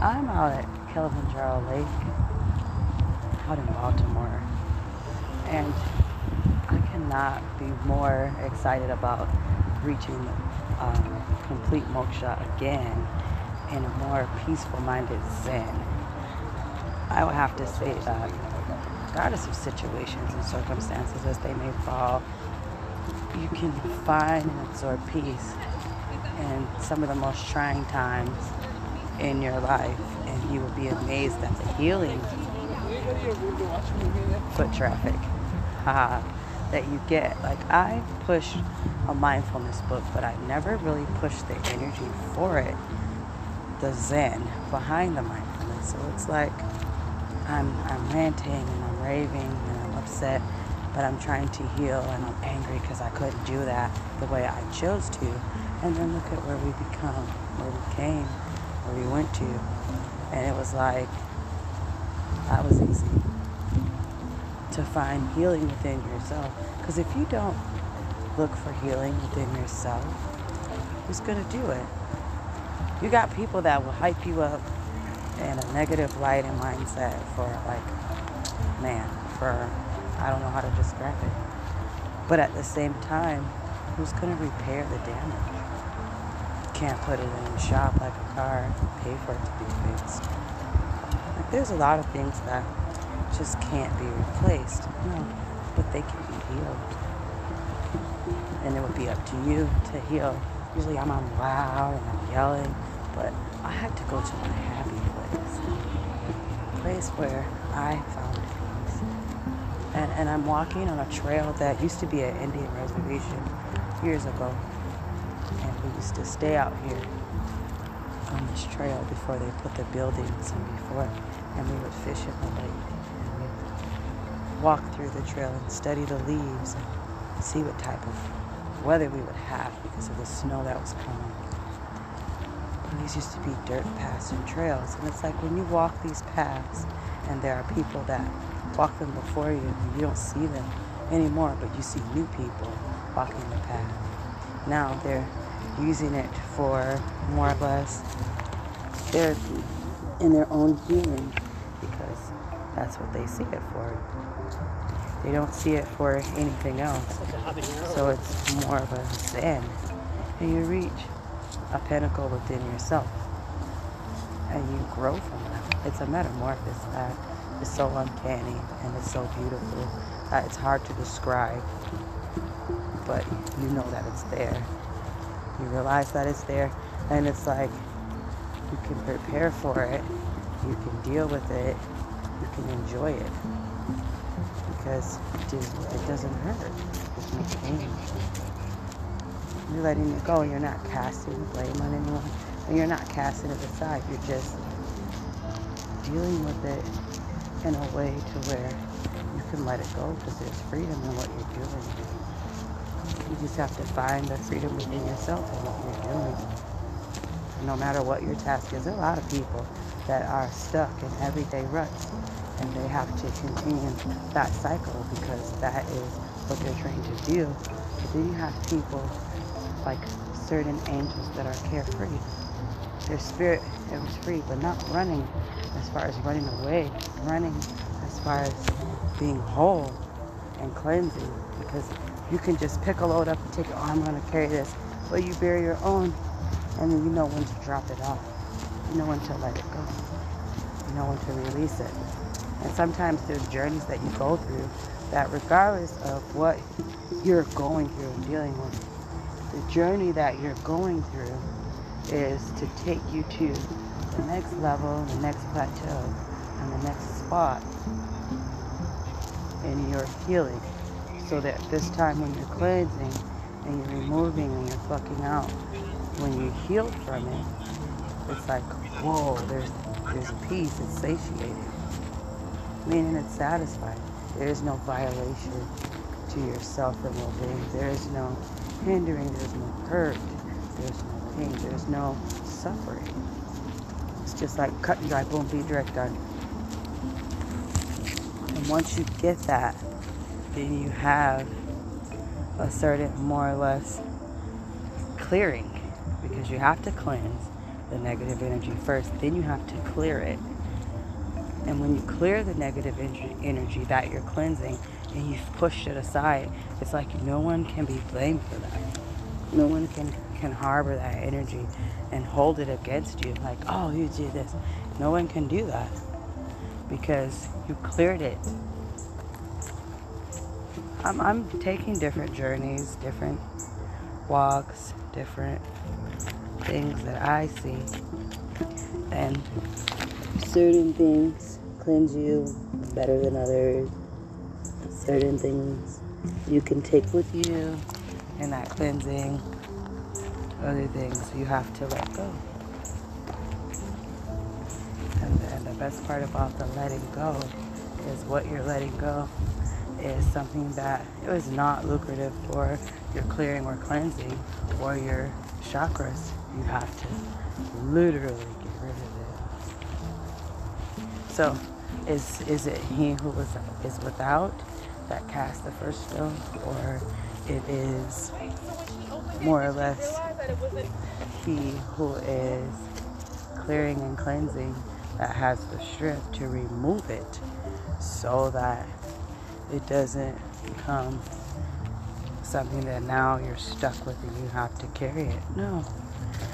I'm out at Kilimanjaro Lake, out in Baltimore, and I cannot be more excited about reaching um, complete moksha again in a more peaceful minded Zen. I would have to say that, regardless of situations and circumstances as they may fall, you can find and absorb peace in some of the most trying times in your life, and you will be amazed at the healing foot traffic uh, that you get. Like, I push a mindfulness book, but I never really push the energy for it, the Zen behind the mindfulness. So it's like I'm, I'm ranting and I'm raving and I'm upset, but I'm trying to heal and I'm angry because I couldn't do that the way I chose to. And then look at where we become, where we came, we went to. And it was like, that was easy to find healing within yourself. Because if you don't look for healing within yourself, who's going to do it? You got people that will hype you up in a negative light and mindset for like, man, for, I don't know how to describe it. But at the same time, who's going to repair the damage? Can't put it in a shop like a car, and pay for it to be fixed. Like there's a lot of things that just can't be replaced. No, but they can be healed. And it would be up to you to heal. Usually I'm on loud and I'm yelling, but I had to go to my happy place. A place where I found peace. And, and I'm walking on a trail that used to be an Indian reservation years ago. Used to stay out here on this trail before they put the buildings and before, and we would fish in the lake. And we'd walk through the trail and study the leaves and see what type of weather we would have because of the snow that was coming. And these used to be dirt paths and trails. And it's like when you walk these paths and there are people that walk them before you and you don't see them anymore, but you see new people walking the path. Now they're using it for more or less therapy in their own healing because that's what they see it for. They don't see it for anything else. So it's more of a zen. And you reach a pinnacle within yourself. And you grow from that. It's a metamorphosis that is so uncanny and it's so beautiful that it's hard to describe. But you know that it's there. You realize that it's there. And it's like you can prepare for it. You can deal with it. You can enjoy it because it, doesn't hurt. There's no pain. You're letting it go. You're not casting blame on anyone. And you're not casting it aside. You're just dealing with it in a way to where you can let it go because there's freedom in what you're doing. You just have to find the freedom within yourself and what you're doing. No matter what your task is, there are a lot of people that are stuck in everyday ruts and they have to continue that cycle because that is what they're trained to do. But then you have people like certain angels that are carefree. Their spirit is free, but not running as far as running away, running as far as being whole and cleansing because you can just pick a load up and take it, oh, I'm going to carry this. But you bear your own and then you know when to drop it off. You know when to let it go. You know when to release it. And sometimes there's journeys that you go through that regardless of what you're going through and dealing with, the journey that you're going through is to take you to the next level, the next plateau, and the next spot in your healing. So that this time when you're cleansing and you're removing and you're fucking out, when you heal from it, it's like, whoa, there's there's peace, it's satiated. Meaning it's satisfied. There is no violation to yourself and well-being. There is no hindering, there's no hurt, there's no pain, there's no suffering. It's just like cut and dry, boom, be direct done. And once you get that, then you have a certain more or less clearing because you have to cleanse the negative energy first. Then you have to clear it. And when you clear the negative energy that you're cleansing and you've pushed it aside, it's like no one can be blamed for that. No one can, can harbor that energy and hold it against you like, oh, you did this. No one can do that because you cleared it. I'm, I'm taking different journeys, different walks, different things that I see. And certain things cleanse you better than others. Certain things you can take with you in that cleansing. Other things you have to let go. And, and the best part about the letting go is what you're letting go is something that it was not lucrative for your clearing or cleansing or your chakras. You have to literally get rid of it. So, is is it he who was is without that cast the first stone, or it is more or less he who is clearing and cleansing that has the strength to remove it so that it doesn't become something that now you're stuck with and you have to carry it. No,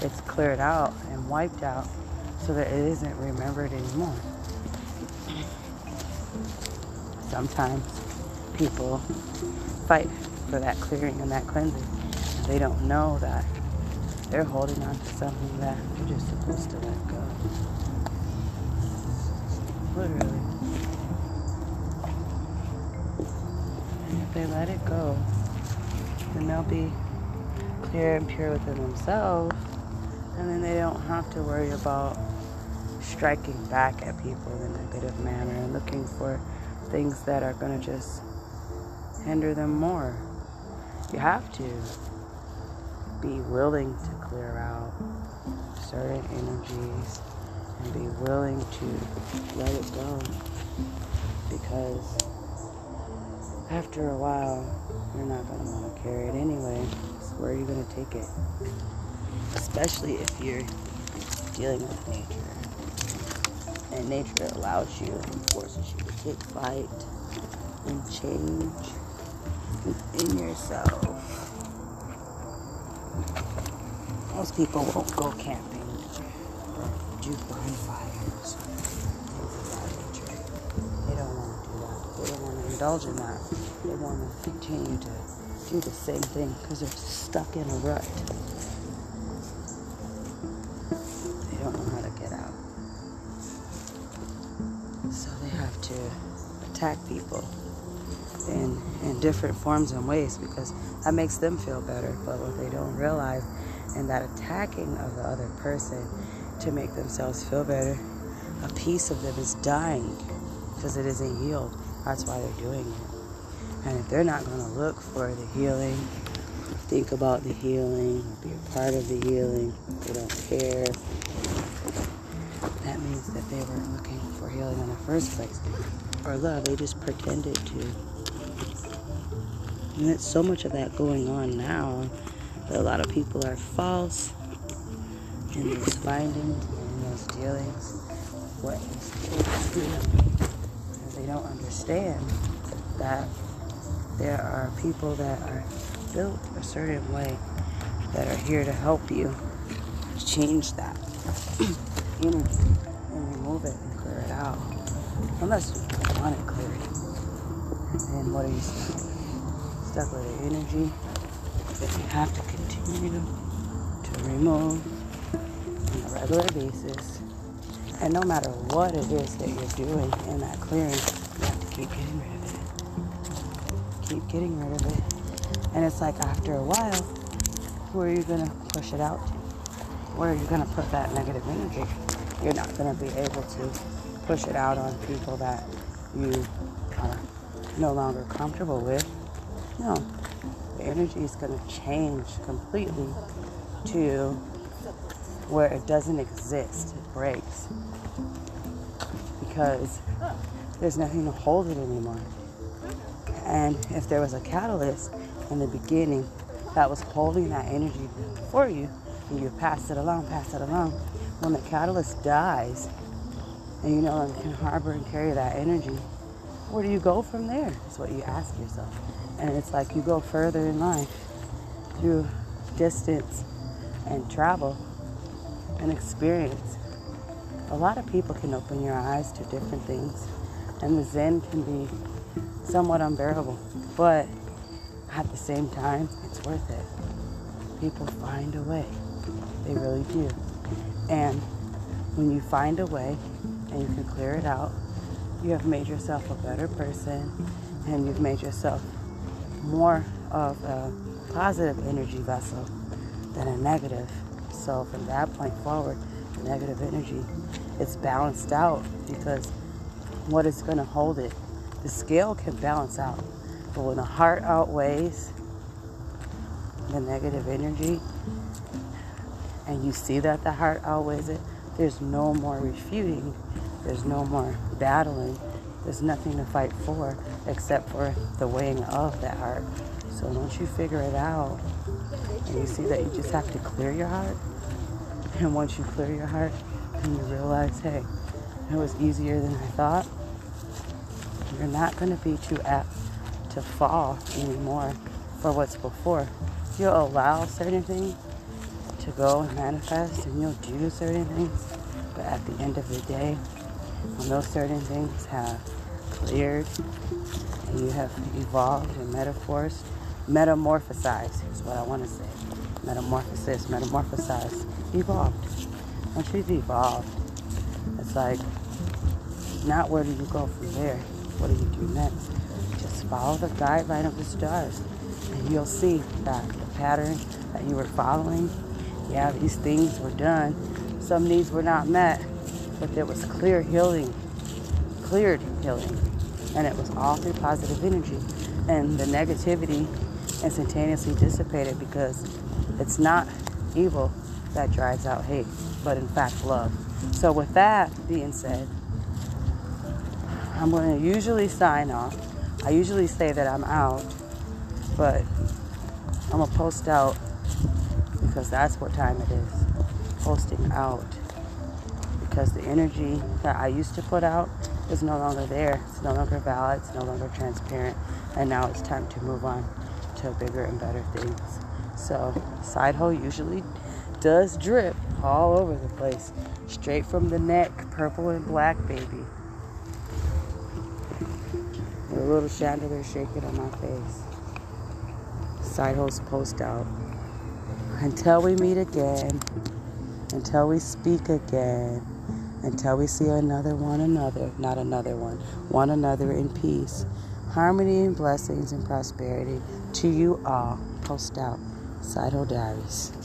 it's cleared out and wiped out so that it isn't remembered anymore. Sometimes people fight for that clearing and that cleansing. They don't know that they're holding on to something that they're just supposed to let go. Literally. They let it go, then they'll be clear and pure within themselves. And then they don't have to worry about striking back at people in a negative manner and looking for things that are going to just hinder them more. You have to be willing to clear out certain energies and be willing to let it go because after a while you're not going to want to carry it anyway. So where are you going to take it? Especially if you're dealing with nature. And nature allows you and forces you to take flight and change within yourself. Most people won't go camping or do bonfires, indulge in that. They want to continue to do the same thing because they're stuck in a rut. They don't know how to get out. So they have to attack people in, in different forms and ways because that makes them feel better. But what they don't realize in that attacking of the other person to make themselves feel better, a piece of them is dying because it isn't healed. That's why they're doing it. And if they're not going to look for the healing, think about the healing, be a part of the healing, they don't care, that means that they weren't looking for healing in the first place. Or love, they just pretended to. And there's so much of that going on now that a lot of people are false in those findings and those dealings. What is they don't understand that there are people that are built a certain way that are here to help you change that energy and remove it and clear it out. Unless you want it cleared. And what are you stuck with? Stuck with the energy that you have to continue to remove on a regular basis. And no matter what it is that you're doing in that clearing, you have to keep getting rid of it. Keep getting rid of it. And it's like after a while, where are you going to push it out? Where are you going to put that negative energy? You're not going to be able to push it out on people that you are no longer comfortable with. No, the energy is going to change completely to where it doesn't exist. It breaks because there's nothing to hold it anymore. And if there was a catalyst in the beginning that was holding that energy for you, and you pass it along, pass it along. When the catalyst dies, and you no longer can harbor and carry that energy, where do you go from there? Is what you ask yourself. And it's like you go further in life through distance and travel and experience. A lot of people can open your eyes to different things, and the Zen can be somewhat unbearable, but at the same time, it's worth it. People find a way, they really do. And when you find a way and you can clear it out, you have made yourself a better person and you've made yourself more of a positive energy vessel than a negative. So from that point forward, negative energy, it's balanced out because what is going to hold it? The scale can balance out, but when the heart outweighs the negative energy, and you see that the heart outweighs it, there's no more refuting, there's no more battling, there's nothing to fight for except for the weighing of that heart. So once you figure it out and you see that you just have to clear your heart, and once you clear your heart and you realize, hey, it was easier than I thought, you're not going to be too apt to fall anymore for what's before. You'll allow certain things to go and manifest and you'll do certain things, but at the end of the day, when those certain things have cleared and you have evolved and metaphors, metamorphosized is what I want to say. Metamorphosis, metamorphosize, evolved. Once you've evolved, it's like, not where do you go from there? What do you do next? Just follow the guideline of the stars, and you'll see that the pattern that you were following, yeah, these things were done. Some needs were not met, but there was clear healing, cleared healing, and it was all through positive energy. And the negativity instantaneously dissipated because it's not evil that drives out hate, but in fact love. So, with that being said, I'm going to usually sign off. I usually say that I'm out, but I'm going to post out because that's what time it is. Posting out. Because the energy that I used to put out is no longer there. It's no longer valid. It's no longer transparent. And now it's time to move on to bigger and better things. So, side hoe usually does drip all over the place. Straight from the neck, purple and black, baby. With a little chandelier shaking on my face. Side hoes post out. Until we meet again, until we speak again, until we see another one another, not another one, one another in peace, harmony and blessings and prosperity to you all. Post out. Side Diaries.